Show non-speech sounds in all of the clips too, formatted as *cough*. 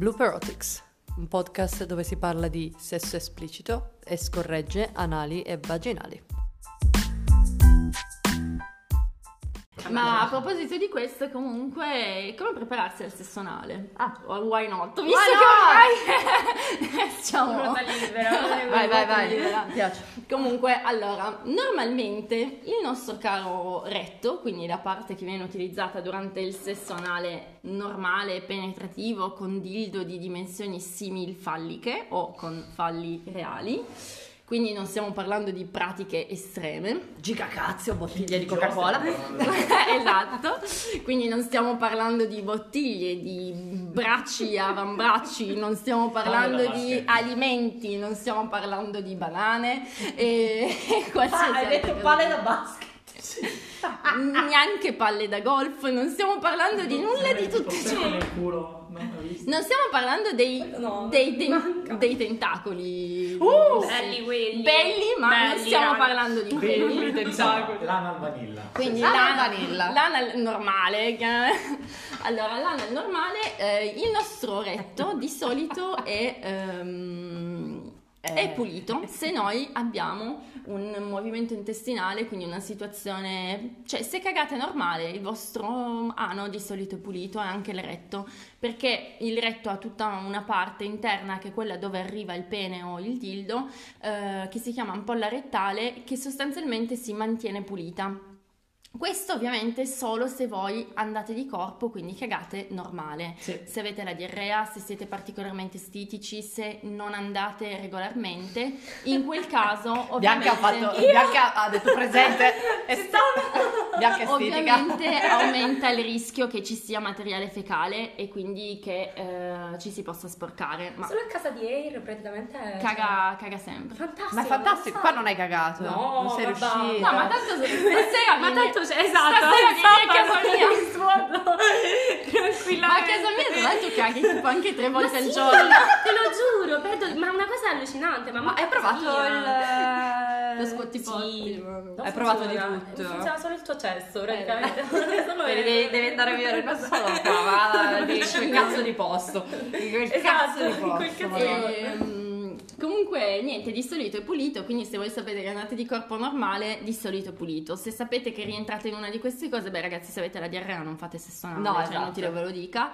Blooperotics, un podcast dove si parla di sesso esplicito e scorregge anali e vaginali. Ma a proposito di questo, comunque, come prepararsi al sesso anale? Ah. why not? Visto Why che ormai *laughs* siamo... *laughs* Libera. Vai, vai, vai, libera. mi piace. Comunque, allora, normalmente il nostro caro retto, quindi la parte che viene utilizzata durante il sesso anale normale, penetrativo, con dildo di dimensioni simil falliche o con falli reali, quindi non stiamo parlando di pratiche estreme, Gigacazzo, bottiglia di Coca-Cola. *laughs* esatto, quindi non stiamo parlando di bottiglie, di bracci, avambracci, non stiamo parlando di alimenti, non stiamo parlando di banane e, e *laughs* qualsiasi Ah, hai detto palle da basket. *laughs* neanche palle da golf, non stiamo parlando di nulla di tutto ciò. nel culo, non. Non stiamo parlando dei, No, dei, ten- dei tentacoli. Uh, belli quelli. Belli, ma non Belli, stiamo raga. parlando di quelli. Insomma, lana al vanilla. Quindi Lana l'ana, vanilla. l'ana normale. *laughs* Allora, l'ana normale, eh, il nostro retto di solito è, ehm, è Eh. pulito se noi abbiamo un movimento intestinale, quindi una situazione... Cioè, se cagate normale, il vostro ano di solito è pulito e anche il retto, perché il retto ha tutta una parte interna che è quella dove arriva il pene o il dildo, eh, che si chiama ampolla rettale, che sostanzialmente si mantiene pulita. Questo ovviamente solo se voi andate di corpo, quindi cagate normale. Sì. Se avete la diarrea, se siete particolarmente stitici, se non andate regolarmente, in quel caso ovviamente, *laughs* Bianca ha fatto, *laughs* Bianca ha detto presente. e sta- *laughs* Bianca è stitica. ovviamente aumenta il rischio che ci sia materiale fecale e quindi che eh, ci si possa sporcare. Ma Solo a casa di Air praticamente caga, caga sempre. Fantastico. Ma è fantastico, qua non hai cagato. No, non sei vabbè. riuscito. No, ma tanto stasera Ma vieni- *laughs* tanto c'è, esatto. Stasera vieni a casa mia. *laughs* Tranquillamente. Ma a casa mia tra l'altro caghi tipo anche tre volte al sì, giorno. Te lo giuro, perdo- ma una cosa allucinante. Ma, Ma hai provato il... *laughs* Lo squatti Sì. potty. Hai provato di tutto. Funziona solo il tuo cesso, praticamente. Solo Devi, devi- andare via non solo qua, ma di quel cazzo di posto. Quel Esatto, cazzo di in quel posto. cazzo di- Ehm, comunque niente, di solito è pulito, quindi se voi sapete che andate di corpo normale, di solito è pulito. Se sapete che rientrate in una di queste cose, beh ragazzi, se avete la diarrea non fate sesso anale, No, cioè esatto. inutile ve lo dica.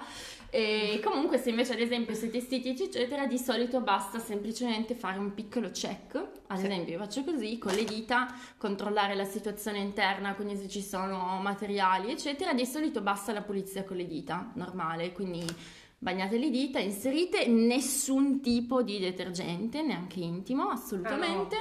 E *laughs* comunque se invece ad esempio siete stitici eccetera, di solito basta semplicemente fare un piccolo check. Ad Sì. esempio io faccio così, con le dita, controllare la situazione interna, quindi se ci sono materiali eccetera, di solito basta la pulizia con le dita, normale, quindi bagnate le dita, inserite nessun tipo di detergente, neanche intimo, assolutamente,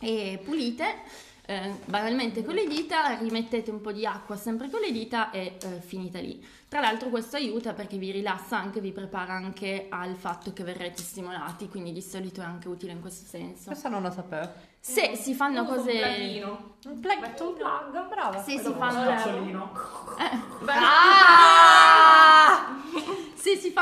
e pulite. eh, banalmente con le dita, rimettete un po' di acqua sempre con le dita e eh, finita lì. Tra l'altro questo aiuta perché vi rilassa anche, vi prepara anche al fatto che verrete stimolati, quindi di solito è anche utile in questo senso. Questo non lo sapevo. Se si fanno Uso un cose... plugino. Un plug. Metto un plug. Brava. Se si Un fanno... Ah! Se si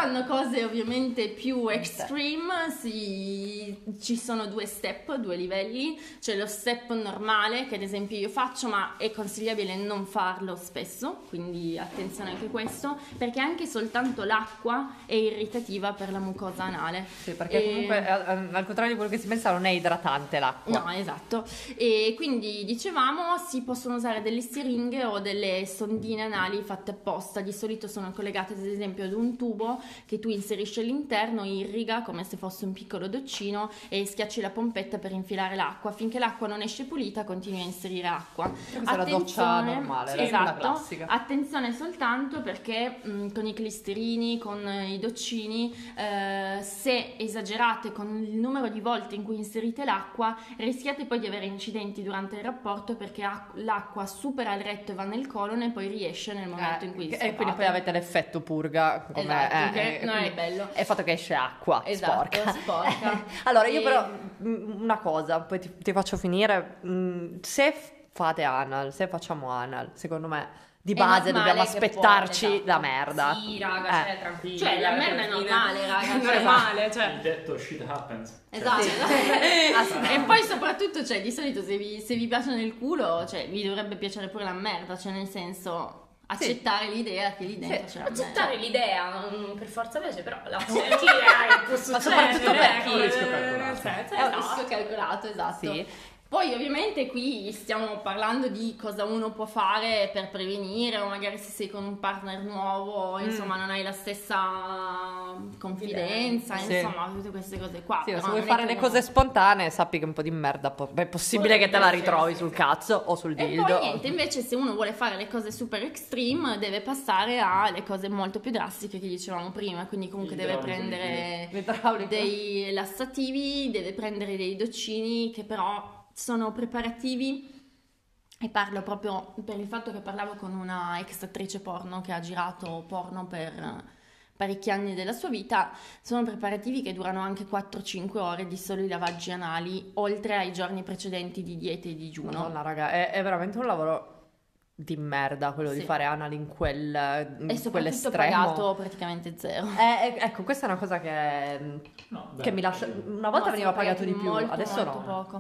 fanno cose ovviamente più extreme, si- ci sono due step, due livelli. C'è lo step normale che ad esempio io faccio, ma è consigliabile non farlo spesso, quindi attenzione anche a questo, perché anche soltanto l'acqua è irritativa per la mucosa anale. Sì, perché E- comunque eh, al contrario di quello che si pensa non è idratante l'acqua. No, esatto. E quindi dicevamo si possono usare delle siringhe o delle sondine anali fatte apposta. Di solito sono collegate ad esempio ad un tubo che tu inserisci all'interno, irriga come se fosse un piccolo doccino e schiacci la pompetta per infilare l'acqua. Finché l'acqua non esce pulita, continui a inserire acqua. Questa è la doccia normale, esatto. la classica. Attenzione soltanto perché mh, con i clisterini, con eh, i doccini, eh, se esagerate con il numero di volte in cui inserite l'acqua, rischiate poi di avere incidenti durante il rapporto perché ac- l'acqua supera il retto e va nel colon e poi riesce nel momento in cui Eh, e quindi poi avete l'effetto purga come Esatto, eh, che eh, non è bello. è il fatto che esce acqua Esatto, sporca. sporca. *laughs* allora io E- però mm, una cosa poi ti, ti faccio finire Mm, se fate anal se facciamo anal secondo me di base dobbiamo aspettarci può, esatto. la merda Sì, raga, Eh. cioè, tranquilli. Cioè, la merda è normale, raga, È cioè- normale, cioè. Il detto shit happens. Esatto. Ah, sì. *laughs* e poi soprattutto, cioè, di solito se vi, se vi piace nel culo, cioè, vi dovrebbe piacere pure la merda, cioè nel senso, accettare l'idea che lì dentro Sì, c'è. Accettare l'idea, non per forza piace, però l'accetti *laughs* può succedere. soprattutto per ecco, chi- nel rischio calcolato. È un esatto. rischio calcolato, esatto. Sì. Poi ovviamente qui stiamo parlando di cosa uno può fare per prevenire o magari se sei con un partner nuovo, Mm. insomma non hai la stessa confidenza, Sì. insomma tutte queste cose qua. Sì, se vuoi fare le uno- cose spontanee, sappi che un po' di merda po- è possibile che te la ritrovi sul cazzo o sul E dildo. poi niente, invece se uno vuole fare le cose super extreme deve passare alle cose molto più drastiche che dicevamo prima, quindi comunque deve Idraulico, prendere dei lassativi, deve prendere dei doccini che però sono preparativi e parlo proprio per il fatto che parlavo con una ex attrice porno che ha girato porno per parecchi anni della sua vita, sono preparativi che durano anche 4-5 ore di soli lavaggi anali, oltre ai giorni precedenti di diete e digiuno. Madonna, raga, è, è veramente un lavoro di merda quello di Sì. fare anal in quel in E soprattutto pagato praticamente zero. Eh, eh, ecco, questa è una cosa che, No, che beh, mi lascia. Una volta No, veniva pagato di più, molto, adesso molto no. poco.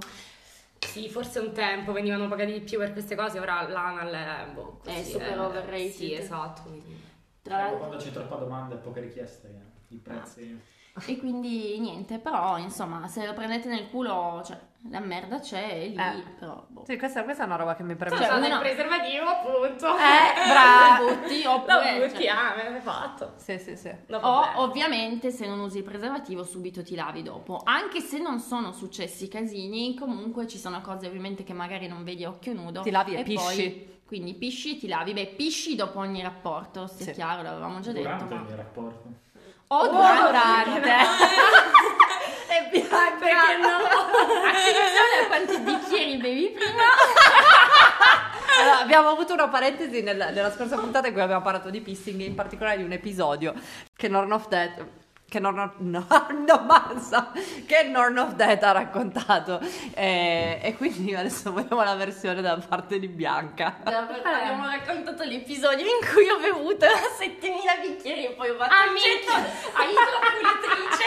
Sì, forse un tempo venivano pagati di più per queste cose, ora l'anal è boh, È così, super eh, overrated. Sì, esatto. quindi- Tra l'altro- quando c'è troppa domanda e poche richieste, eh, i prezzi. E quindi niente, però insomma, se lo prendete nel culo, cioè la merda c'è è lì, Eh. però boh. Sì, questa, questa è una roba che mi preme. Cioè, Usate uno- il preservativo, appunto. Eh, brava. Lo *laughs* butti Lo oppure butti, cioè, ah, me l'hai fatto. Sì, sì, sì. No o ovviamente se non usi il preservativo subito ti lavi dopo. Anche se non sono successi casini, comunque ci sono cose ovviamente che magari non vedi a occhio nudo. Ti lavi e poi- pisci. quindi pisci, ti lavi. Beh, pisci dopo ogni rapporto, sia Sì. chiaro, l'avevamo già Durante detto. il Ma... mio rapporto. O durante. durante. *laughs* È bianca. *laughs* Perché no? *laughs* Attenzione a quanti bicchieri bevi prima. *laughs* Allora, abbiamo avuto una parentesi nel- nella scorsa puntata in cui abbiamo parlato di pissing, in particolare di un episodio che Norn of Death. Che Norn no, *laughs* no, basta, che Norn of Death ha raccontato e, e quindi adesso vogliamo la versione da parte di Bianca Abbiamo raccontato l'episodio in cui ho bevuto *laughs* 7000 bicchieri e poi ho fatto Ah, il getto minchia. a idropulitrice.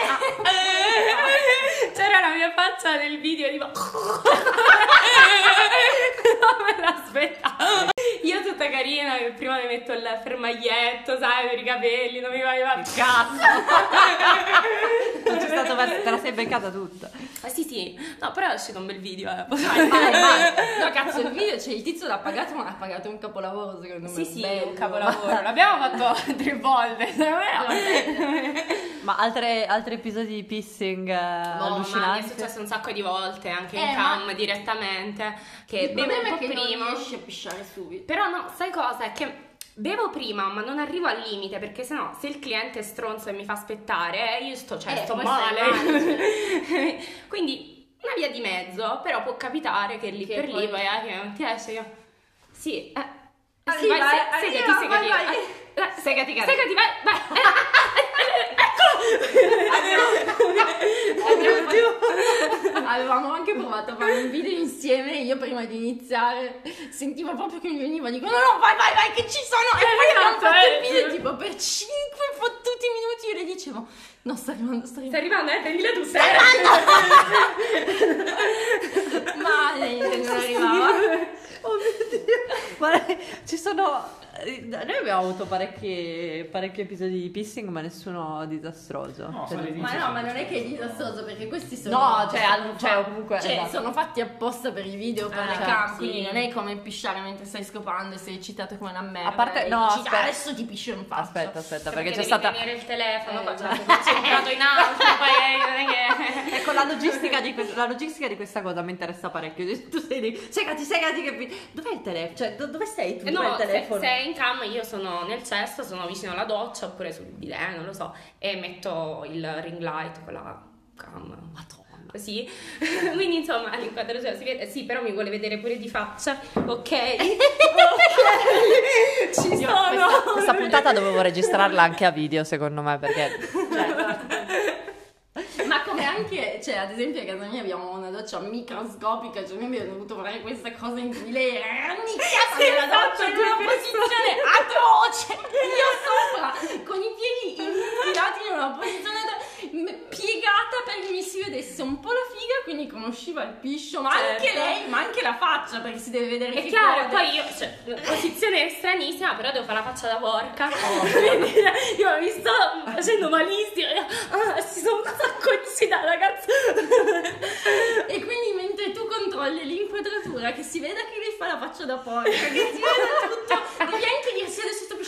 C'era la mia faccia nel video tipo *laughs* non me l'aspettavo io tutta carina prima mi metto il fermaglietto sai per i capelli non mi va cazzo non c'è stato te la sei beccata tutta ah, sì sì no però è uscito un bel video eh. Vai, vai, vai. No, *laughs* cazzo, il video, cioè il tizio l'ha pagato, ma ha pagato un capolavoro secondo me. sì sì bello. un capolavoro *laughs* l'abbiamo fatto *laughs* tre volte ma altre, altri episodi di pissing eh, Oh, ma mi è allucinanti successo un sacco di volte anche in Eh, cam ma- direttamente che Il problema un è po' che non prima riesci a pisciare subito. Però no, sai cosa? È che bevo prima, ma non arrivo al limite, perché sennò se il cliente è stronzo e mi fa aspettare, eh, io sto, cioè, Eh, sto stai male. *laughs* Quindi una via di mezzo, però può capitare che lì Che per lì vai a che non ti esce io. Sì, eh. Sì, vai, eh, se- segati, segati. vai, vai. Eh, eh, Segati, vai, vai. *laughs* Abbiamo fatto- Avevamo anche provato a fare un video insieme. Io prima di iniziare sentivo proprio che mi veniva. Dico: No, no, vai, vai, vai, che ci sono. E poi abbiamo fatto il video tipo per 5 fottuti minuti. Io le dicevo: No, sta arrivando, sta arrivando. arrivando, eh? Prendila tu, Stai arrivando! *laughs* Ma niente, non arrivava. Oh mio Dio. Guarda, ci sono. eh, Noi abbiamo avuto parecchi, parecchi episodi di pissing, ma nessuno disastroso. No, Cioè, Ma no, ma non è che è disastroso perché questi sono. No, cioè, al- cioè, comunque, Cioè, esatto. sono fatti apposta per i video, per Eh, le certo, cam. sì. Quindi non è come pisciare mentre stai scopando e sei eccitato come una merda. A parte- no, dici, aspetta. "Ah, adesso ti piscio in faccia. Aspetta, aspetta, perché, Perché c'è stata. tenere il telefono, Eh, poi sono concentrato in altro, *laughs* poi eh, non è che... Ecco, la logistica, di que- la logistica di questa cosa mi interessa parecchio. Tu sei lì, segati, segati, che... Dov'è il telefono? Cioè, do- dove sei tu? Eh No, se, se è in cam io sono nel cesto, sono vicino alla doccia oppure sul bidet, non lo so, e metto il ring light con la cam. Madonna. Così, *laughs* quindi insomma l'inquadratura si vede, sì, però mi vuole vedere pure di faccia, ok? *laughs* Ci Io sono! questa, questa puntata *laughs* dovevo registrarla anche a video, secondo me, perché. Ma come anche, cioè, ad esempio a casa mia abbiamo una doccia microscopica, cioè noi abbiamo dovuto fare questa cosa in cui lei era rannicchiata Sì, nella esatto, doccia in una posizione atroce, io sopra, con i piedi infilati in una posizione da- m- piegata vedesse un po' la figa, quindi conosceva il piscio, ma anche Certo. lei, ma anche la faccia, perché si deve vedere È che chiaro, gode. poi io, cioè, posizione stranissima, però devo fare la faccia da porca. *laughs* Quindi io mi sto facendo malissimo. Ah, si sono un sacco di da ragazzi. E quindi mentre tu controlli l'inquadratura, che si veda che lei fa la faccia da porca, che si veda tutto, *laughs* devi anche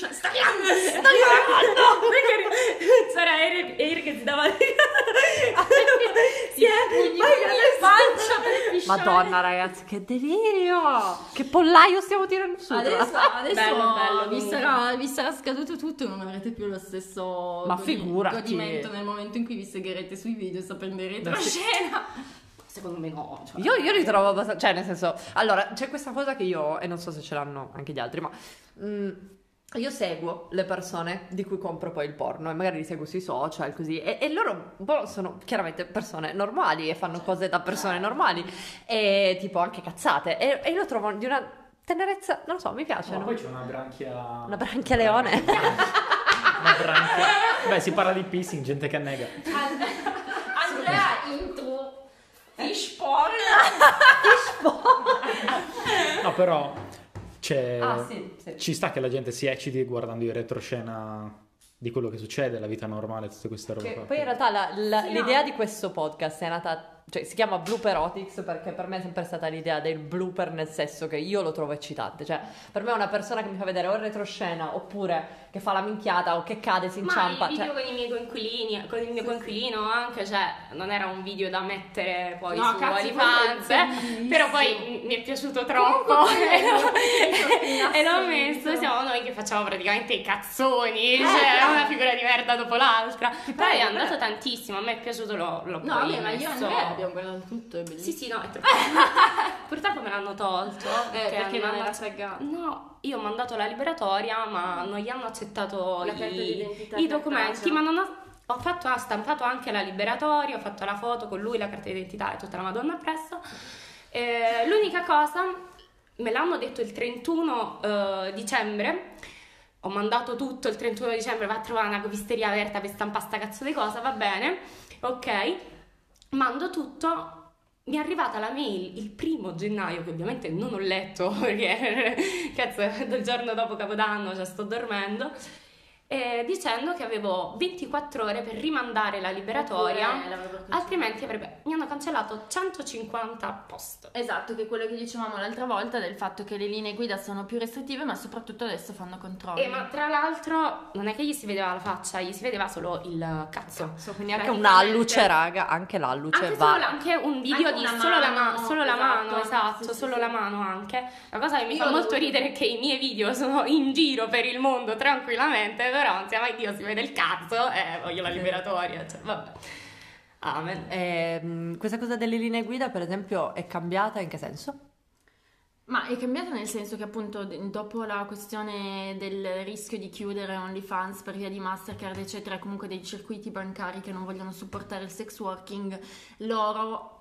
dirsi adesso sto pisciando, sta arrivando, sta arrivando! C'era Eric che si dava Sì, pugni in pancia per pisciare. Madonna ragazzi, che delirio! Che pollaio stiamo tirando su? Adesso, adesso Bello, bello, vi, sarà, vi sarà scaduto tutto e non avrete più lo stesso Ma godi- godimento nel momento in cui vi segherete sui video e prenderete la scena. Secondo me no. Cioè. Io, io li trovo abbastanza. Cioè, nel senso. Allora, c'è questa cosa che io. E non so se ce l'hanno anche gli altri, ma. mm, io seguo le persone di cui compro poi il porno e magari li seguo sui social così e, e loro boh, sono chiaramente persone normali e fanno cose da persone normali e tipo anche cazzate e, e io lo trovo di una tenerezza, non lo so, mi piace. No, no? poi c'è una branchia... Una branchia leone. Una branchia... Beh, si parla di pissing, gente che annega. Andrea into fish porn. No, però... C'è... ah, sì, sì. Ci sta che la gente si ecciti guardando in retroscena di quello che succede, la vita normale, tutte queste robe qua. poi in realtà la- la- Sì, l'idea no. di questo podcast è nata, cioè si chiama Blooperotics perché per me è sempre stata l'idea del blooper nel senso che io lo trovo eccitante, cioè per me è una persona che mi fa vedere o in retroscena oppure che fa la minchiata o che cade, si Ma inciampa, il video cioè, con i miei coinquilini, con il mio coinquilino anche, cioè non era un video da mettere poi No, su OnlyFans, eh, però poi mi è piaciuto troppo. *laughs* e l'ho- messo, siamo noi che facciamo praticamente i cazzoni, cioè una figura di merda dopo l'altra, però è andato tantissimo, a me è piaciuto, l'ho, l'ho No, poi vabbè, ma io messo- abbiamo guardato tutto, è Sì, bellissimo. sì, no, è *laughs* troppo... Purtroppo me l'hanno tolto. Eh, perché non era taggato. No, io ho mandato la liberatoria, ma non gli hanno accettato i, i documenti, ma non ho... Ho fatto, ho stampato anche la liberatoria, ho fatto la foto con lui, la carta d'identità e tutta la madonna appresso. Eh, l'unica cosa, me l'hanno detto il 31 eh, dicembre, ho mandato tutto il 31 dicembre, va a trovare una copisteria aperta per stampare sta cazzo di cosa, va bene, ok, mando tutto, mi è arrivata la mail il primo gennaio, che ovviamente non ho letto *laughs* perché cazzo, del giorno dopo Capodanno, cioè sto dormendo, eh, dicendo che avevo 24 ore per rimandare la liberatoria, Oppure altrimenti avrebbe, mi hanno cancellato 150 post. Esatto, che è quello che dicevamo l'altra volta del fatto che le linee guida sono più restrittive, ma soprattutto adesso fanno controlli. E ma tra l'altro non è che gli si vedeva la faccia, gli si vedeva solo il cazzo. quindi anche un'alluce raga, anche l'alluce Anche, va. solo, anche un video Anche di solo, la, ma- mano, solo la mano, esatto. esatto, Sì, sì, solo sì. la mano anche. La cosa che mi Io fa molto ridere è che i miei video sono in giro per il mondo tranquillamente, però non sia mai Dio si vede il cazzo e voglio la liberatoria, cioè vabbè. Amen. Ehm, questa cosa delle linee guida, per esempio, è cambiata in che senso? Ma è cambiato nel senso che appunto dopo la questione del rischio di chiudere OnlyFans per via di Mastercard eccetera, comunque dei circuiti bancari che non vogliono supportare il sex working, loro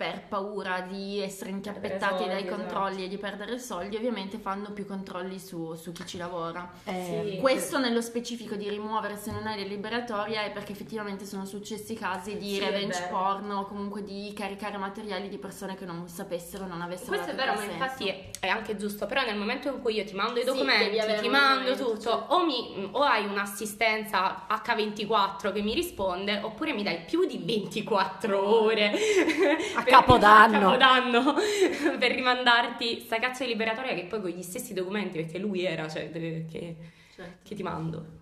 per paura di essere inchiappettati soldi, dai esatto. controlli e di perdere soldi ovviamente fanno più controlli su, su chi ci lavora. Eh, Questo nello specifico di rimuovere se non è la liberatoria è perché effettivamente sono successi casi di Sì, revenge porno o comunque di caricare materiali di persone che non sapessero, non avessero Questo è vero, ma infatti è, anche giusto, però nel momento in cui io ti mando i Sì, documenti, avere ti mando tutto, o, mi- o hai un'assistenza H24 che mi risponde, oppure mi dai più di 24 ore *laughs* Capodanno. Capodanno *laughs* per rimandarti sta cazzo di liberatoria che poi con gli stessi documenti, perché lui era, cioè, che, Certo. che ti mando.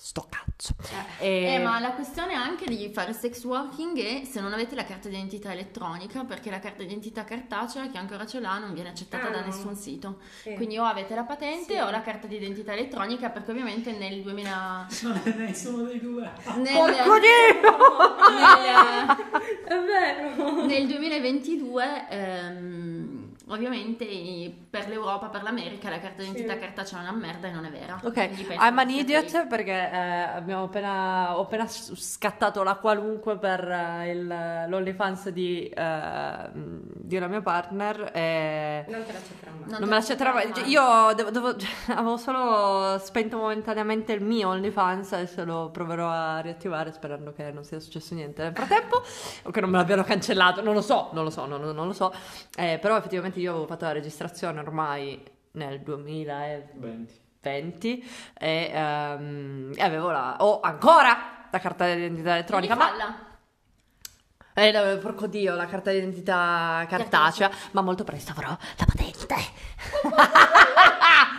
Sto cazzo. Eh, E- ma la questione anche di fare sex working è se non avete la carta d'identità elettronica, perché la carta d'identità cartacea, chi ancora ce l'ha, non viene accettata Ah, da nessun sito. Sì. Quindi o avete la patente Sì. o la carta d'identità elettronica, perché ovviamente nel 2000... Non è nessuno dei due. Nel, Porco Dio! nel- È vero! Nel 2022, ehm, ovviamente per l'Europa, per l'America, la carta d'identità Sì. cartacea è una merda e non è vera. Ok, I'm an idiot questo. perché eh, abbiamo appena, ho appena scattato la qualunque per eh, il- l'OnlyFans di, eh, di una mia partner e Non te l'accetterò mai. Non non me l'accetterà mai. l'accetterai Io devo- devo- *laughs* avevo solo spento momentaneamente il mio OnlyFans, adesso lo proverò a riattivare sperando che non sia successo niente nel frattempo o che non me l'abbiano cancellato, non lo so, non lo so, non, non lo so. Eh, però effettivamente io avevo fatto la registrazione ormai nel 2020 20. e, ehm, e avevo la... ho ancora la carta d'identità elettronica, ma... Rifalla. Eh, no, porco dio, la carta d'identità cartacea, ma molto presto avrò la patente. *laughs* *laughs*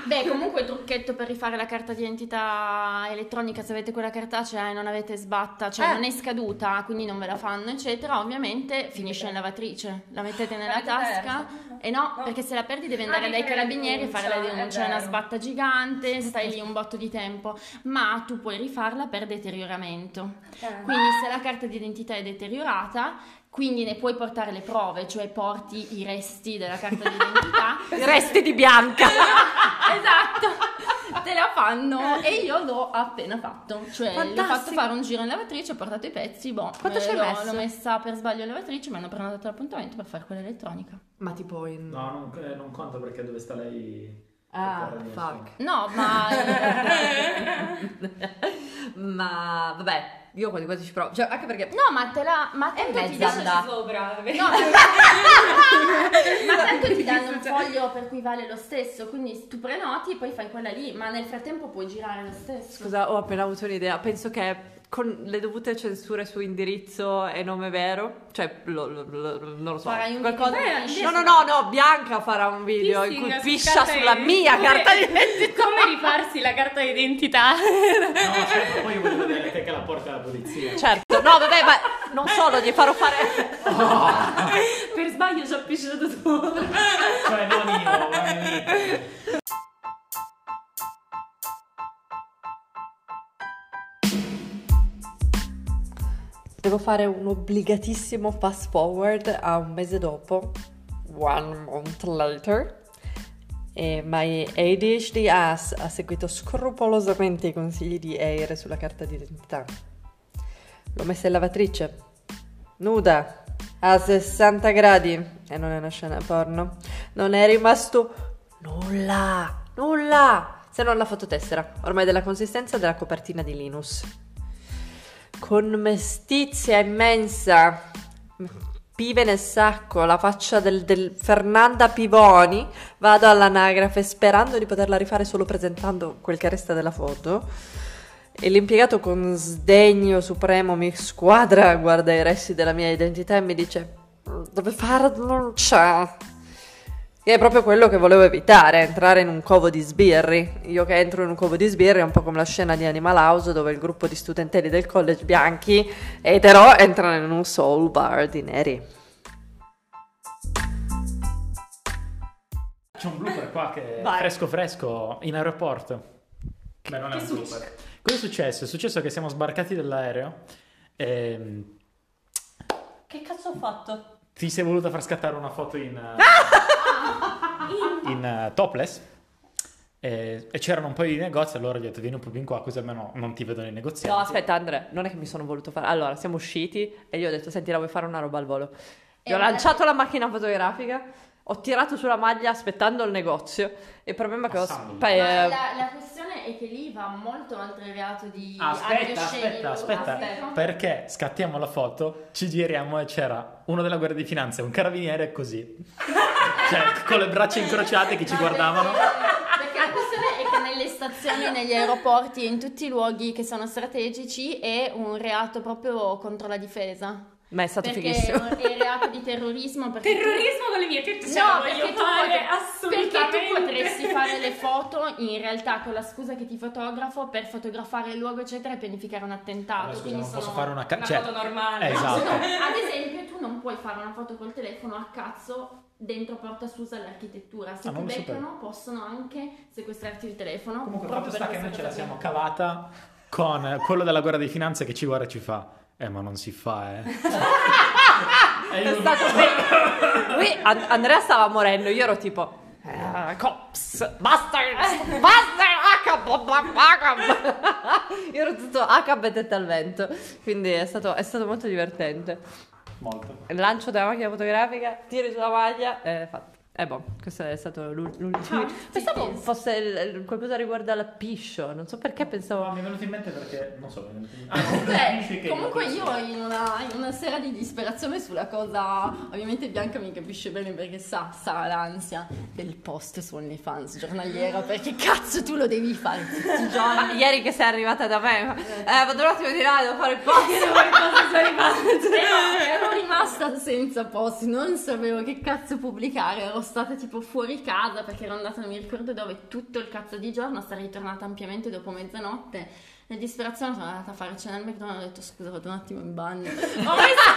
Beh, comunque trucchetto per rifare la carta d'identità elettronica, se avete quella cartacea e non avete sbatta, cioè Eh. non è scaduta, quindi non ve la fanno, eccetera, ovviamente finisce in lavatrice. La mettete nella tasca e no, perché se la perdi devi andare Ah, dai carabinieri e fare la denuncia, è una sbatta gigante, stai lì un botto di tempo, ma tu puoi rifarla per deterioramento. Eh. Quindi se la carta d'identità è deteriorata, quindi ne puoi portare le prove, cioè porti i resti della carta d'identità I *laughs* resti di bianca. *laughs* esatto, te la fanno e io l'ho appena fatto, cioè le ho fatto Fantastico. fare un giro in lavatrice, ho portato i pezzi, boh, Quanto ci hai l'ho, messo? l'ho messa per sbaglio in lavatrice, mi hanno prenotato l'appuntamento per fare quella elettronica. Ma tipo in... No, non, eh, non conta perché dove sta lei... Ah, fuck. No, ma *laughs* ma vabbè, io quasi quasi ci provo. Cioè, anche perché... no, ma te la ma È tanto ti andata. sopra. No, *laughs* ma tanto ti danno un foglio per cui vale lo stesso, quindi tu prenoti e poi fai quella lì, ma nel frattempo puoi girare lo stesso. Scusa, ho appena avuto un'idea. Penso che con le dovute censure su indirizzo e nome vero, cioè lo- lo- lo- non lo so, Farai un qualcosa... video. No, no, no, no, Bianca farà un video in cui piscia sulla mia come- carta d'identità. Come rifarsi la carta d'identità? *laughs* No, aspetta, poi io voglio vedere te che la porta alla polizia. Certo, no, vabbè, ma non solo, gli farò fare... per sbaglio ci ho pisciato tu. Cioè, non io, ma Devo fare un obbligatissimo fast forward a un mese dopo, one month later, e my ADHD ass ha seguito scrupolosamente i consigli di Eire sulla carta d'identità. L'ho messa in lavatrice, nuda, a 60 gradi, e non è una scena porno. Non è rimasto nulla, nulla, se non la fototessera, ormai della consistenza della copertina di Linus con mestizia immensa, pive nel sacco, la faccia del, del Fernanda Pivoni, vado all'anagrafe sperando di poterla rifare solo presentando quel che resta della foto. E l'impiegato con sdegno supremo mi squadra, guarda i resti della mia identità e mi dice: Dove fare denuncia? Che è proprio quello che volevo evitare, entrare in un covo di sbirri. Io che entro in un covo di sbirri è un po' come la scena di Animal House dove il gruppo di studentelli del college bianchi etero entrano in un soul bar di neri. C'è un blooper qua che è Vai. fresco fresco in aeroporto. Beh, non è che un succede? blooper. Cosa è successo? È successo che siamo sbarcati dall'aereo e Che cazzo ho fatto? ti sei voluta far scattare una foto in, eh, in eh, topless e, e c'erano un paio di negozi allora gli ho detto vieni un po' più in qua così almeno non ti vedono i negozianti. No, aspetta, Andrea, non è che mi sono voluto fare. Allora, siamo usciti e io ho detto: Senti, la vuoi fare una roba al volo? Gli ho Eh, lanciato la macchina fotografica, ho tirato sulla maglia aspettando il negozio. E il problema è che ho. Ma eh, la, la questione è che lì va molto oltre il reato di Aspetta, aspetta, scenico. aspetta, perché scattiamo la foto, ci giriamo e c'era uno della Guardia di Finanza e un carabiniere così, *laughs* cioè con le braccia incrociate che ci No, guardavano. Perché, la questione è che nelle stazioni, negli aeroporti e in tutti i luoghi che sono strategici è un reato proprio contro la difesa. Ma è stato perché fighissimo. è un reato di terrorismo. Perché tu- Terrorismo con le mie tette ce No, la perché voglio tu, fare, assolutamente. perché tu potresti fare le foto in realtà con la scusa che ti fotografo per fotografare il luogo eccetera e pianificare un attentato. Allora, scusa, non posso fare una... ca- Una cioè, foto normale. eh, esatto. Ad esempio, tu non puoi fare una foto col telefono a cazzo dentro porta Susa all'architettura. Se Ah, ti beccano, possono anche sequestrarti il telefono. Comunque il proprio fatto sta che noi ce la siamo cavata con quello della Guardia di Finanza che ci guarda e ci fa, eh ma non si fa eh. *laughs* È stato. Lui, An- Andrea stava morendo, io ero tipo. "Eh, cops, bastards, bastard, Acab, Acab. Io ero tutto Acab e tette al vento. Quindi è stato, è stato molto divertente. Molto. Lancio della macchina fotografica, tiri sulla maglia, e fatto. Eh boh, questo è stato l'ul- l'ultimo. Ah, pensavo sì, fosse il- il- qualcosa riguardo alla piscio, non so perché pensavo... No, mi è venuto in mente perché, non so. Ah, Eh, *laughs* che comunque penso- io in una, in una sera di disperazione sulla cosa, ovviamente Bianca mi capisce bene perché sa, sa l'ansia del post su OnlyFans giornaliera, perché cazzo tu lo devi fare tutti i Ma giorni. ieri che sei arrivata da me, eh, vado un attimo di là, devo fare il post. Ero, ero rimasta senza post, non sapevo che cazzo pubblicare, ero stata tipo fuori casa perché ero andata non mi ricordo dove tutto il cazzo di giorno, sarei ritornata ampiamente dopo mezzanotte. Nella disperazione sono andata a fare cena al McDonald's e ho detto scusa vado un attimo in bagno. *laughs* Ho messo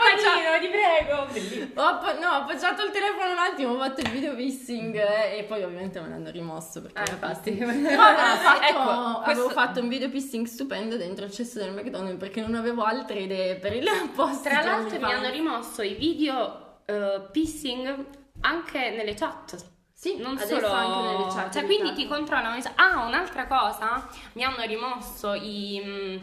Panino, ti prego. Ho, app- no, ho appoggiato il telefono un attimo, ho fatto il video pissing eh, e poi ovviamente me l'hanno rimosso perché Eh, infatti. *laughs* Però avevo fatto, Ecco, avevo questo- fatto un video pissing stupendo dentro il cesso del McDonald's perché non avevo altre idee per il *laughs* post. Tra l'altro mi hanno rimosso i video eh, pissing anche nelle chat. Sì, non solo anche nelle chat Cioè, di quindi ti controllano. Ah, un'altra cosa, mi hanno rimosso i, mm,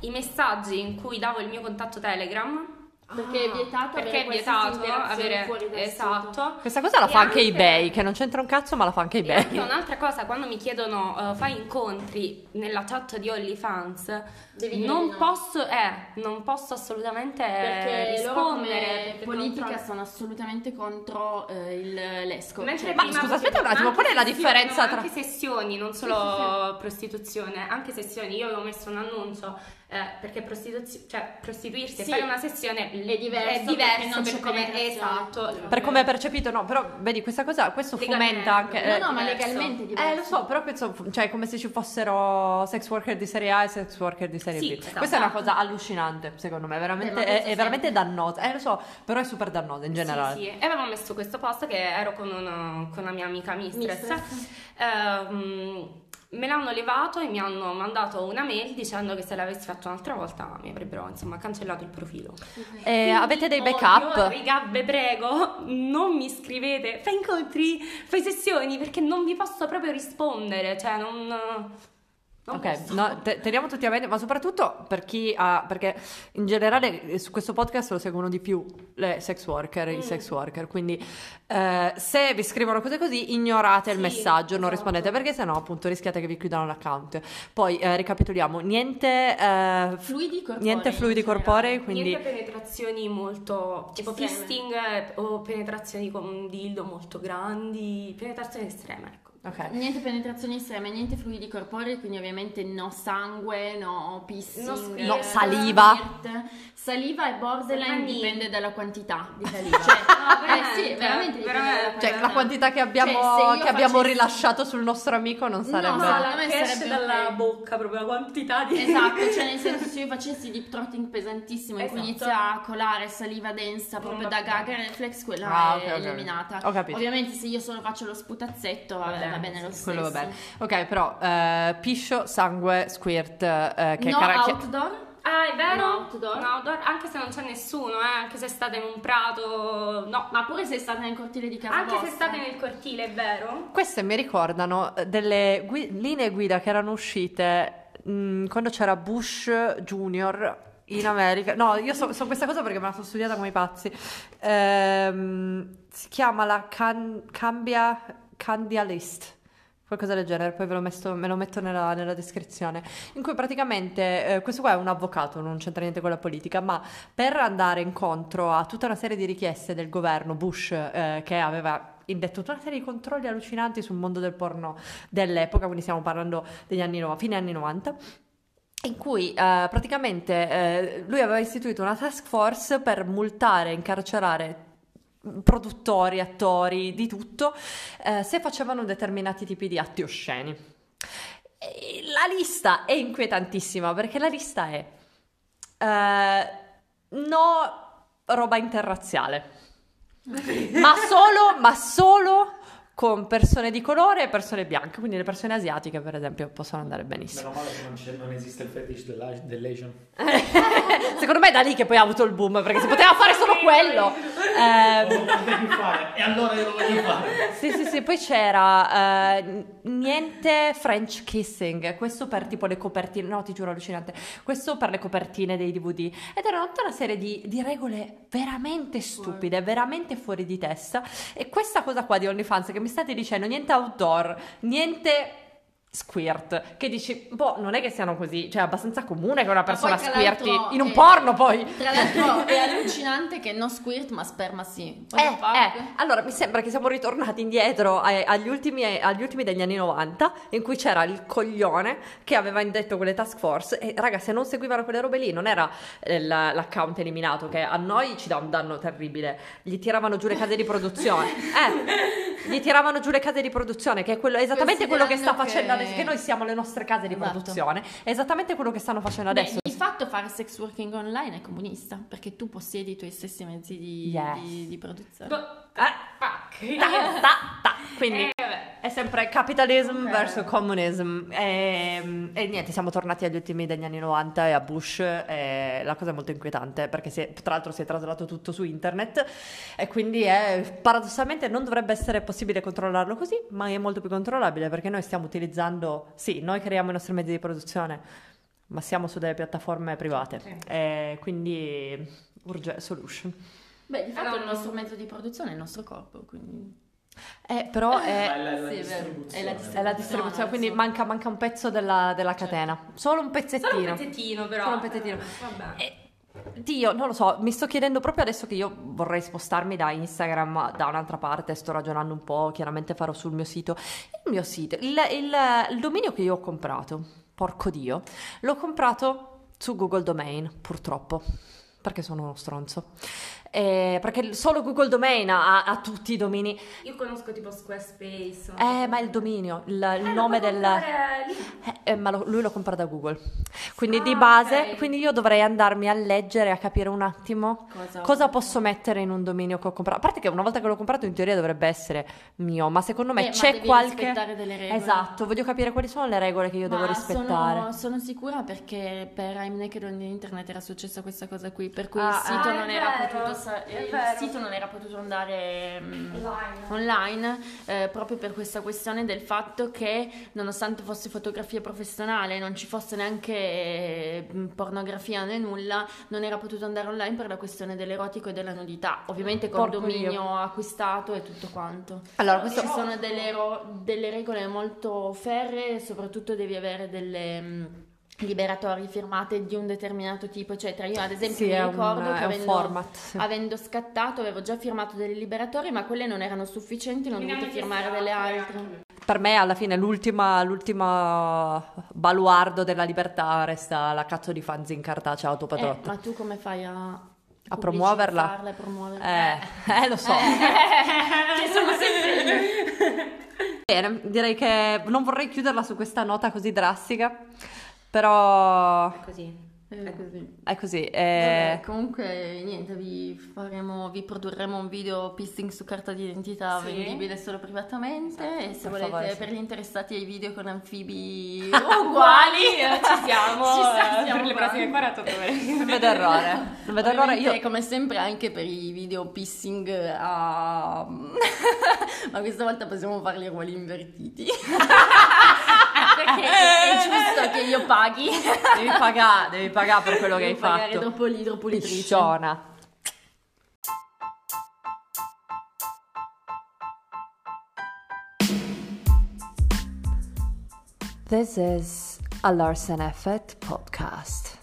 i messaggi in cui davo il mio contatto Telegram. Perché è vietato Perché avere è vietato avere fuori dal esatto. Questa cosa la E fa anche eBay, che non c'entra un cazzo, ma la fa anche E anche eBay. un'altra cosa, quando mi chiedono eh, fai incontri nella chat di OnlyFans, Devi non no. posso, eh, non posso assolutamente Perché loro come rispondere. per politica controllo. sono assolutamente contro eh, il l'esco. Cioè, Ma scusa, aspetta un attimo, qual è la differenza no, tra- Anche sessioni, non solo prostituzione, anche sessioni. Io avevo messo un annuncio eh, perché prostituzio- cioè, prostituirsi e Sì. fare una sessione È diverso è diverso non per come esatto. Per come è percepito, no, però vedi questa cosa, questo Legalmente. fomenta anche... No, eh, no, ma diverso. legalmente è diverso. Eh, lo so, però penso, cioè, come se ci fossero sex worker di serie A e sex worker di serie Sì, B. esatto. Questa è una cosa allucinante, secondo me, veramente, ma è, è veramente dannosa. Eh, lo so, però è super dannosa in generale. Sì, sì. E avevo messo questo post che ero con, una, con una mia amica mistress. Mistress. Ehm, me l'hanno levato e mi hanno mandato una mail dicendo che se l'avessi fatto un'altra volta mi avrebbero insomma cancellato il profilo. Eh, avete dei backup? Raga, ve prego, non mi scrivete, fai incontri, fai sessioni perché non vi posso proprio rispondere, cioè non... non Ok, no, te- teniamo tutti a mente, ma soprattutto per chi ha, perché in generale eh, su questo podcast lo seguono di più le sex worker, Mm. i sex worker, quindi eh, se vi scrivono cose così ignorate il Sì, messaggio, non esatto. rispondete perché sennò appunto rischiate che vi chiudano l'account. Poi eh, ricapitoliamo, niente, eh, Fluidi corporei. niente fluidi corporei, quindi... Niente penetrazioni molto tipo fisting eh, o penetrazioni con un dildo molto grandi, penetrazioni estreme, ecco. Ok. Niente penetrazioni estreme, niente fluidi corporei, quindi ovviamente no sangue, no pissing, No squirt. No saliva. squirt. Saliva e borderline dipende dalla quantità di *laughs* saliva. No, Cioè, eh veramente, sì, veramente dipende dalla veramente. Cioè, la quantità che abbiamo, Cioè, che abbiamo facessi- rilasciato sul nostro amico non sarebbe... No, secondo me che esce sarebbe dalla ok. bocca proprio la quantità di... Esatto, cioè nel senso *laughs* se io facessi deep throating pesantissimo in cui Esatto. inizia a colare saliva densa proprio Non da gag reflex, quella Ah, è ok, ok. eliminata. Ho capito. Ovviamente se io solo faccio lo sputazzetto va, Va bene, lo stesso. Quello va bene. Ok, però eh, piscio, sangue, squirt, eh, che no cara- che- outdoor? Ah, è vero? No, outdoor. No, outdoor, anche se non c'è nessuno, eh, anche se state in un prato, no. Ma pure se state nel cortile di casa Anche se vostra. state nel cortile, è vero? Queste mi ricordano eh, delle gui- linee guida che erano uscite mh, quando c'era Bush Junior in America. No, io so, so questa cosa perché me la sono studiata come i pazzi. Ehm, si chiama la can- Cambia Candia List. Qualcosa del genere, poi ve lo, messo- me lo metto nella, nella descrizione. In cui praticamente eh, questo qua è un avvocato, non c'entra niente con la politica, ma per andare incontro a tutta una serie di richieste del governo Bush eh, che aveva indetto tutta una serie di controlli allucinanti sul mondo del porno dell'epoca, quindi stiamo parlando degli anni no- fine anni 90 in cui eh, praticamente eh, lui aveva istituito una task force per multare e incarcerare produttori, attori, di tutto, eh, se facevano determinati tipi di atti osceni. E la lista è inquietantissima perché la lista è eh, no roba interrazziale, *laughs* ma solo, ma solo con persone di colore e persone bianche, quindi le persone asiatiche per esempio possono andare benissimo. Meno male che non, non esiste il fetish della- dell'Asian. *laughs* Secondo me è da lì che poi ha avuto il boom, perché si poteva fare solo quello. Ehm, e allora io lo voglio fare. sì, sì, sì, poi c'era eh, niente French kissing, questo per tipo le copertine, no ti giuro allucinante, questo per le copertine dei DVD ed era tutta una serie di, di regole veramente stupide, veramente fuori di testa. E questa cosa qua di OnlyFans che mi state dicendo niente outdoor, niente squirt, che dici, boh, non è che siano così, cioè è abbastanza comune che una persona squirti in un eh, porno poi. Tra l'altro *laughs* è allucinante che non squirt ma sperma sì. Eh, eh, allora mi sembra che siamo ritornati indietro ai- agli, ultimi, agli ultimi degli anni 90 in cui c'era il coglione che aveva indetto quelle task force e raga se non seguivano quelle robe lì non era eh, la- l'account eliminato che a noi ci dà un danno terribile gli tiravano giù le case di produzione *laughs* eh, gli tiravano giù le case di produzione che è quello, esattamente quello che sta facendo che- adesso che noi siamo le nostre case di Esatto. produzione è esattamente quello che stanno facendo Beh, adesso di fatto fare sex working online è comunista perché tu possiedi i tuoi stessi mezzi di, Yes. di- di produzione. Boh, Eh, fuck. ta, ta, ta. quindi Eh. È sempre capitalism verso comunism. E, e niente, siamo tornati agli ultimi degli anni 90 e a Bush. E la cosa è molto inquietante perché è- tra l'altro si è traslato tutto su internet e quindi è, paradossalmente non dovrebbe essere possibile controllarlo così, ma è molto più controllabile perché noi stiamo utilizzando, sì, noi creiamo i nostri mezzi di produzione, ma siamo su delle piattaforme private. Sì. E quindi urge solution. Beh, di fatto Allora, il nostro mezzo di produzione è il nostro corpo, quindi... Eh, però Ma è... è la, la sì, è vero. distribuzione. È la È la distribuzione, No, quindi manca, manca un pezzo della, della catena. Solo un pezzettino. Solo un pezzettino però. Solo un pezzettino. Vabbè. E- Dio, non lo so, mi sto chiedendo proprio adesso che io vorrei spostarmi da Instagram da un'altra parte, sto ragionando un po', chiaramente farò sul mio sito. Il mio sito, il, il- il dominio che io ho comprato, porco Dio, l'ho comprato su Google Domain, purtroppo, perché sono uno stronzo. Eh, perché solo Google Domain ha, ha tutti i domini. Io conosco tipo Squarespace. Eh, ma il dominio, il, il Eh, nome del... Eh, eh, ma lo- lui lo compra da Google. Quindi di Ah, base, ok. quindi io dovrei andarmi a leggere, a capire un attimo Cosa- cosa posso mettere in un dominio che ho comprato. A parte che una volta che l'ho comprato in teoria dovrebbe essere mio, ma secondo me Eh, ma c'è devi qualche... rispettare delle regole. Esatto, voglio capire quali sono le regole che io devo Ma rispettare. Sono, sono sicura perché per I'm Naked on Internet era successa questa cosa qui, per cui Ah, il sito ah, non era potuto sa- è il vero. sito non era potuto andare mm, Online. online, eh, proprio per questa questione del fatto che nonostante fosse fotografia professionale non ci fosse neanche eh, pornografia né nulla non era potuto andare online per la questione dell'erotico e della nudità ovviamente con Porco dominio acquistato e tutto quanto Allora, questo... ci sono delle, ro- delle regole molto ferree, soprattutto devi avere delle mh, liberatori firmate di un determinato tipo, eccetera. Io ad esempio Sì, mi è un, ricordo che avendo, format. sì. avendo scattato avevo già firmato delle liberatori, ma quelle non erano sufficienti, non ho dovuto firmare delle altre. Per me alla fine l'ultima, l'ultima baluardo della libertà resta la cazzo di fanzine cartacea Eh, autoprodotta. ma tu come fai a... A promuoverla? e promuoverla? Eh, eh, lo so. *laughs* Ci sono sempre. Bene, direi che non vorrei chiuderla su questa nota così drastica, però Così. Eh, È così. è così. Vabbè, eh, comunque niente, vi faremo, vi produrremo un video pissing su carta d'identità Sì. vendibile solo privatamente e se per volete favore, sì. per gli interessati ai video con anfibi *laughs* Uguali, eh, *laughs* ci siamo. Ci eh, stiamo per le prossime 48 ore. *laughs* non vedo errore. Non vedo errore. Io come sempre anche per i video pissing a... ma questa volta possiamo farli a ruoli invertiti perché è, giusto che io paghi devi pagare, devi pagare per quello che hai fatto. dopo l'idropulitrice Picciona. This is a Larsen Effect podcast.